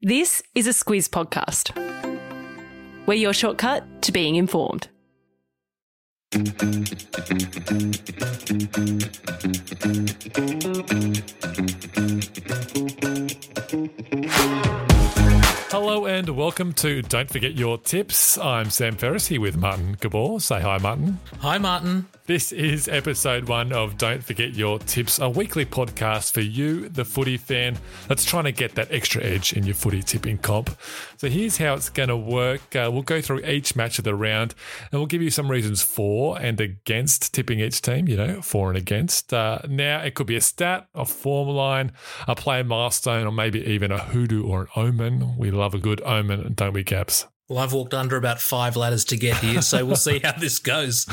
This is a Squiz podcast. We're your shortcut to being informed. Hello and welcome to Don't Forget Your Tips. I'm Sam Ferris here with Martin Gabor. Say hi, Martin. Hi, Martin. This is episode one of Don't Forget Your Tips, a weekly podcast for you, the footy fan, that's trying to get that extra edge in your footy tipping comp. So here's how it's going to work. Uh, we'll go through each match of the round and we'll give you some reasons for and against tipping each team, you know, for and against. Uh, now, it could be a stat, a form line, a play milestone, or maybe even a hoodoo or an omen. We love a good omen, don't we, Gabs? Well, I've walked under about five ladders to get here, so we'll see how this goes.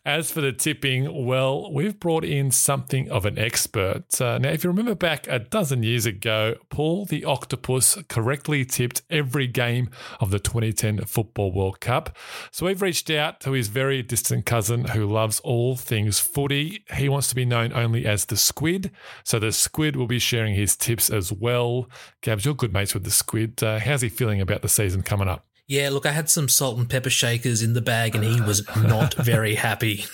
As for the tipping, well, we've brought in something of an expert. Uh, now, if you remember back a dozen years ago, Paul the Octopus correctly tipped every game of the 2010 Football World Cup. So we've reached out to his very distant cousin who loves all things footy. He wants to be known only as the Squid. So the Squid will be sharing his tips as well. Gabs, you're good mates with the Squid. Uh, how's he feeling about the season coming up? Yeah, look, I had some salt and pepper shakers in the bag, and he was not very happy.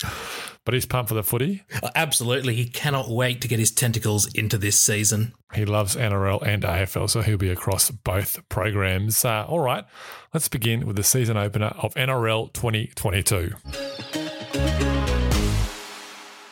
But he's pumped for the footy. Uh, Absolutely, he cannot wait to get his tentacles into this season. He loves NRL and AFL, so he'll be across both programs. Uh, all right, let's begin with the season opener of NRL 2022.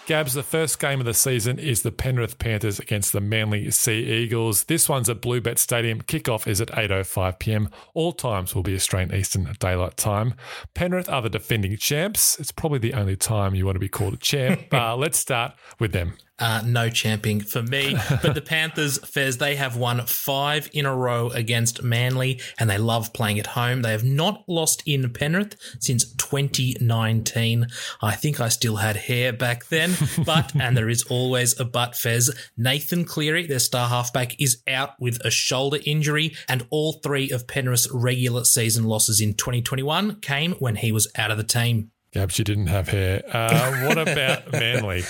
Gabs, the first game of the season is the Penrith Panthers against the Manly Sea Eagles. This one's at Bluebet Stadium. Kickoff is at 8.05 pm. All times will be Australian Eastern Daylight Time. Penrith are the defending champs. It's probably the only time you want to be called a champ. uh, let's start with them. Uh, no champing for me. But the Panthers, Fez, they have won five in a row against Manly and they love playing at home. They have not lost in Penrith since 2019. I think I still had hair back then, but, and there is always a but, Fez. Nathan Cleary, their star halfback, is out with a shoulder injury and all three of Penrith's regular season losses in 2021 came when he was out of the team. Gabs, you didn't have hair. Uh, what about Manly?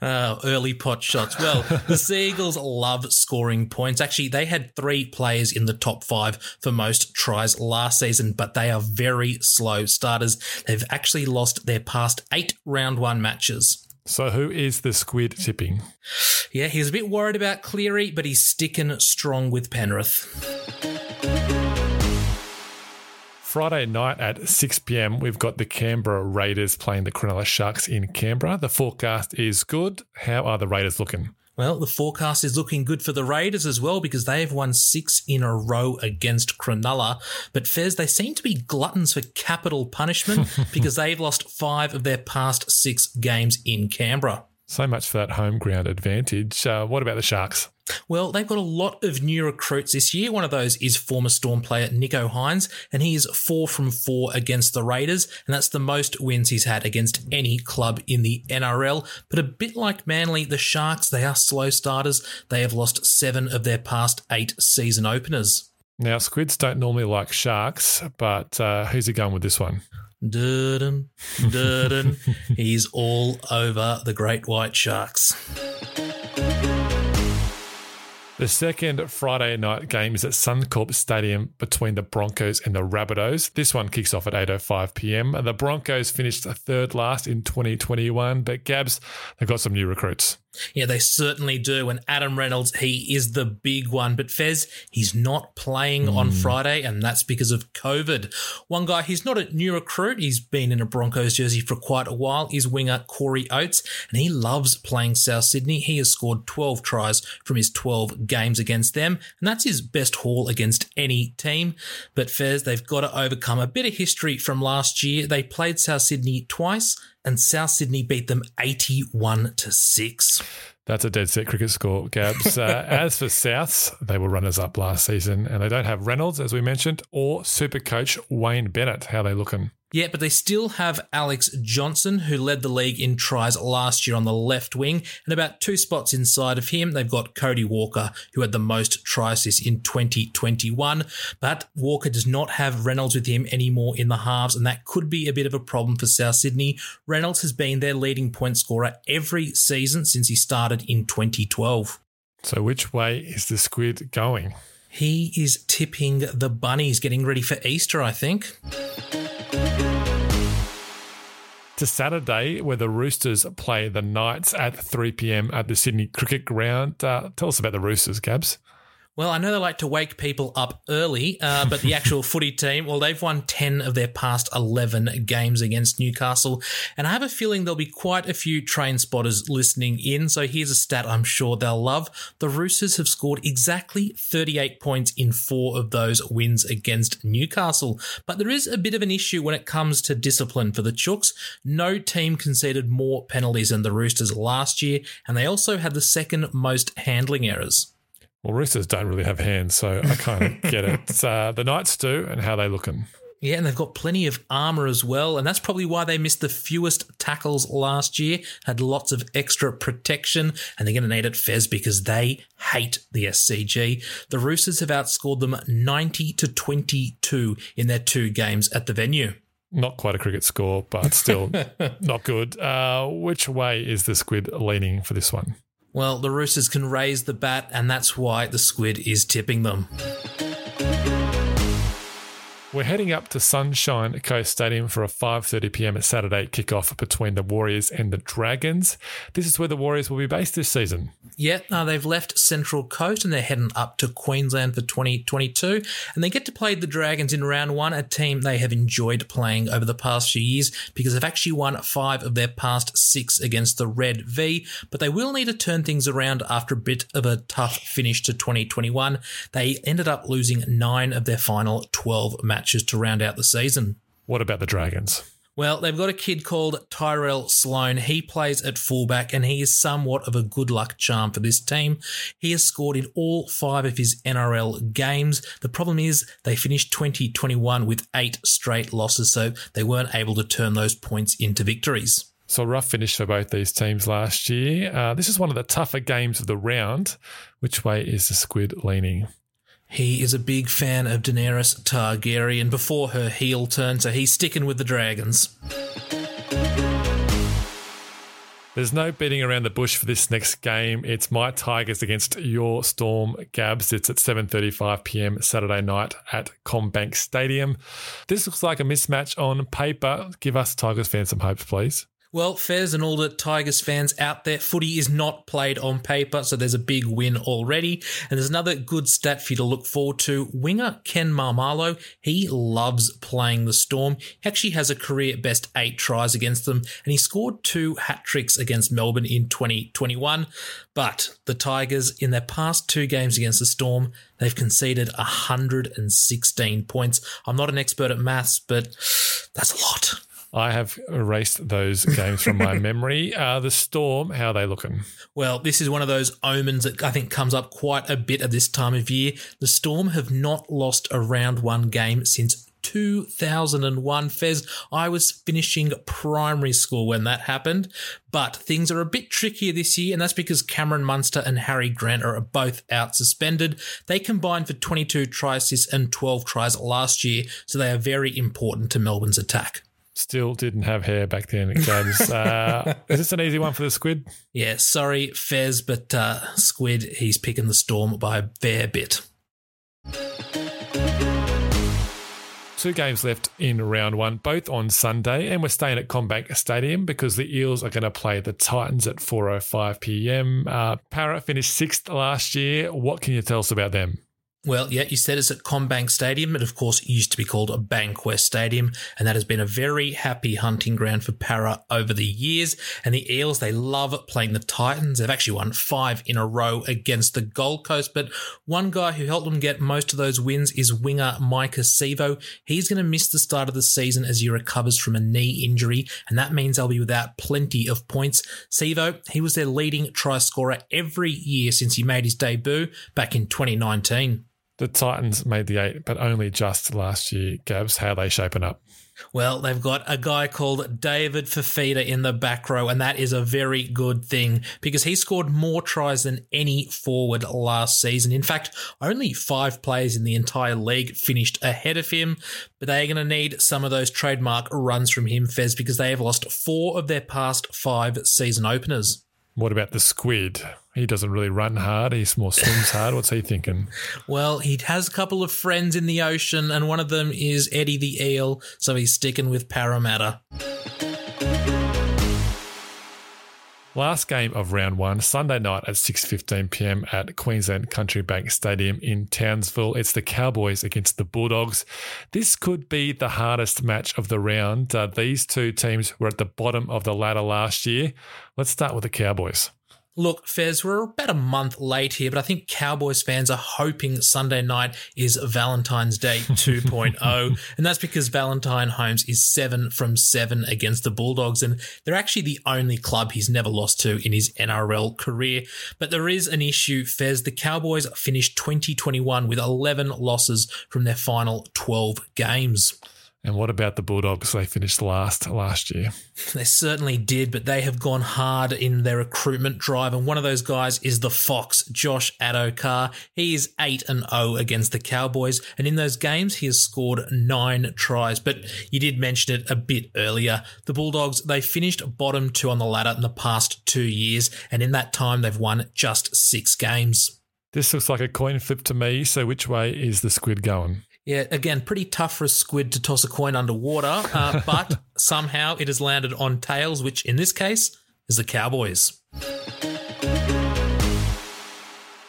uh, early pot shots. Well, the Seagulls love scoring points. Actually, they had three players in the top five for most tries last season, but they are very slow starters. They've actually lost their past eight round one matches. So, who is the squid tipping? Yeah, he's a bit worried about Cleary, but he's sticking strong with Penrith. Friday night at 6 pm, we've got the Canberra Raiders playing the Cronulla Sharks in Canberra. The forecast is good. How are the Raiders looking? Well, the forecast is looking good for the Raiders as well because they have won six in a row against Cronulla. But Fez, they seem to be gluttons for capital punishment because they've lost five of their past six games in Canberra. So much for that home ground advantage. Uh, what about the Sharks? Well, they've got a lot of new recruits this year. One of those is former Storm player Nicho Hynes, and he is four from four against the Raiders, and that's the most wins he's had against any club in the NRL. But a bit like Manly, the Sharks, they are slow starters. They have lost seven of their past eight season openers. Now, squids don't normally like sharks, but uh, who's he going with this one? Durden, Durden. He's all over the great white sharks. The second Friday night game is at Suncorp Stadium between the Broncos and the Rabbitohs. This one kicks off at 8.05 p.m. The Broncos finished third last in 2021, but Gabs, they've got some new recruits. Yeah, they certainly do. And Adam Reynolds, he is the big one. But Fez, he's not playing mm. on Friday, and that's because of COVID. One guy, he's not a new recruit. He's been in a Broncos jersey for quite a while. Is winger Corey Oates, and he loves playing South Sydney. He has scored 12 tries from his 12 games against them, and that's his best haul against any team. But Fez, they've got to overcome a bit of history from last year. They played South Sydney twice and South Sydney beat them 81 to 6. That's a dead set cricket score, Gabs. Uh, as for Souths, they were runners up last season, and they don't have Reynolds, as we mentioned, or super coach Wayne Bennett. How they looking? Yeah, but they still have Alex Johnston, who led the league in tries last year on the left wing, and about two spots inside of him, they've got Cody Walker, who had the most tries this in 2021. But Walker does not have Reynolds with him anymore in the halves, and that could be a bit of a problem for South Sydney. Reynolds has been their leading point scorer every season since he started in 2012. So, which way is the squid going? He is tipping the bunnies, getting ready for Easter, I think. To Saturday, where the Roosters play the Knights at 3 p.m. at the Sydney Cricket Ground. Uh, tell us about the Roosters, Gabs. Well, I know they like to wake people up early, uh, but the actual footy team, well, they've won 10 of their past 11 games against Newcastle. And I have a feeling there'll be quite a few train spotters listening in. So here's a stat I'm sure they'll love. The Roosters have scored exactly 38 points in four of those wins against Newcastle. But there is a bit of an issue when it comes to discipline for the Chooks. No team conceded more penalties than the Roosters last year, and they also had the second most handling errors. Well, Roosters don't really have hands, so I kind of get it. Uh, the Knights do, and how they looking? Yeah, and they've got plenty of armour as well, and that's probably why they missed the fewest tackles last year, had lots of extra protection, and they're going to need it, Fez, because they hate the SCG. The Roosters have outscored them 90 to 22 in their two games at the venue. Not quite a cricket score, but still not good. Uh, which way is the squid leaning for this one? Well, the Roosters can raise the bat, and that's why the squid is tipping them. We're heading up to Sunshine Coast Stadium for a 5:30 p.m. Saturday kickoff between the Warriors and the Dragons. This is where the Warriors will be based this season. Yeah, no, they've left Central Coast and they're heading up to Queensland for 2022, and they get to play the Dragons in round one, a team they have enjoyed playing over the past few years because they've actually won five of their past six against the Red V. But they will need to turn things around after a bit of a tough finish to 2021. They ended up losing nine of their final 12 matches matches to round out the season. What about the Dragons? Well, they've got a kid called Tyrell Sloan. He plays at fullback and he is somewhat of a good luck charm for this team. He has scored in all five of his NRL games. The problem is they finished 2021 with eight straight losses, so they weren't able to turn those points into victories. So, rough finish for both these teams last year. Uh, this is one of the tougher games of the round. Which way is the squid leaning? He is a big fan of Daenerys Targaryen before her heel turn, so he's sticking with the dragons. There's no beating around the bush for this next game. It's my Tigers against your Storm Gabs. It's at 7:35 p.m. Saturday night at CommBank Stadium. This looks like a mismatch on paper. Give us Tigers fans some hopes, please. Well, Fez and all the Tigers fans out there, footy is not played on paper, so there's a big win already. And there's another good stat for you to look forward to. Winger Ken Maumalo, he loves playing the Storm. He actually has a career best eight tries against them, and he scored two hat tricks against Melbourne in 2021. But the Tigers, in their past two games against the Storm, they've conceded 116 points. I'm not an expert at maths, but that's a lot. I have erased those games from my memory. Uh, the Storm, how are they looking? Well, this is one of those omens that I think comes up quite a bit at this time of year. The Storm have not lost a round one game since 2001. Fez, I was finishing primary school when that happened, but things are a bit trickier this year, and that's because Cameron Munster and Harry Grant are both out suspended. They combined for 22 tries this and 12 tries last year, so they are very important to Melbourne's attack. Still didn't have hair back then, Gabs. Uh, is this an easy one for the squid? Yeah, sorry, Fez, but uh, Squid, he's picking the storm by a fair bit. Two games left in round one, both on Sunday, and we're staying at CommBank Stadium because the Eels are going to play the Titans at 4:05 p.m. Uh, Parra finished sixth last year. What can you tell us about them? Well, yeah, you said it's at CommBank Stadium. It, of course, used to be called Bankwest Stadium, and that has been a very happy hunting ground for Parra over the years. And the Eels, they love playing the Titans. They've actually won five in a row against the Gold Coast. But one guy who helped them get most of those wins is winger Maika Sivo. He's going to miss the start of the season as he recovers from a knee injury, and that means they'll be without plenty of points. Sivo, he was their leading try scorer every year since he made his debut back in 2019. The Titans made the eight, but only just last year. Gabs, how they shaping up? Well, they've got a guy called David Fifita in the back row, and that is a very good thing because he scored more tries than any forward last season. In fact, only five players in the entire league finished ahead of him, but they are going to need some of those trademark runs from him, Fez, because they have lost four of their past five season openers. What about the squid? He doesn't really run hard. He's more swims hard. What's he thinking? Well, he has a couple of friends in the ocean, and one of them is Eddie the eel, so he's sticking with Parramatta. Last game of round one, Sunday night at 6.15 p.m. at Queensland Country Bank Stadium in Townsville. It's the Cowboys against the Bulldogs. This could be the hardest match of the round. Uh, these two teams were at the bottom of the ladder last year. Let's start with the Cowboys. Look, Fez, we're about a month late here, but I think Cowboys fans are hoping Sunday night is Valentine's Day 2.0. and that's because Valentine Holmes is seven from seven against the Bulldogs. And they're actually the only club he's never lost to in his NRL career. But there is an issue, Fez. The Cowboys finished 2021 with 11 losses from their final 12 games. And what about the Bulldogs? They finished last last year. They certainly did, but they have gone hard in their recruitment drive. And one of those guys is the Fox, Josh Addo-Carr. He is 8 and 0 against the Cowboys. And in those games, he has scored nine tries. But you did mention it a bit earlier. The Bulldogs, they finished bottom two on the ladder in the past two years. And in that time, they've won just six games. This looks like a coin flip to me. So, which way is the squid going? Yeah, again, pretty tough for a squid to toss a coin underwater, uh, but somehow it has landed on tails, which in this case is the Cowboys.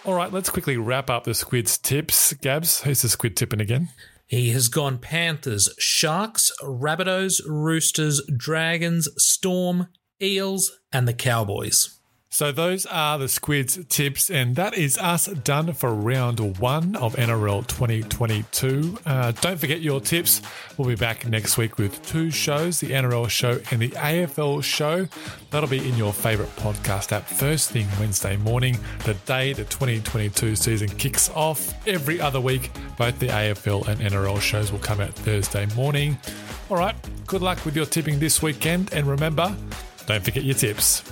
All right, let's quickly wrap up the squid's tips. Gabs, who's the squid tipping again? He has gone Panthers, Sharks, Rabbitohs, Roosters, Dragons, Storm, Eels, and the Cowboys. So those are the Squids tips, and that is us done for round one of NRL 2022. Uh, don't forget your tips. We'll be back next week with two shows: the NRL show and the AFL show. That'll be in your favourite podcast app first thing Wednesday morning, the day the 2022 season kicks off. Every other week, both the AFL and NRL shows will come out Thursday morning. All right, good luck with your tipping this weekend, and remember, don't forget your tips.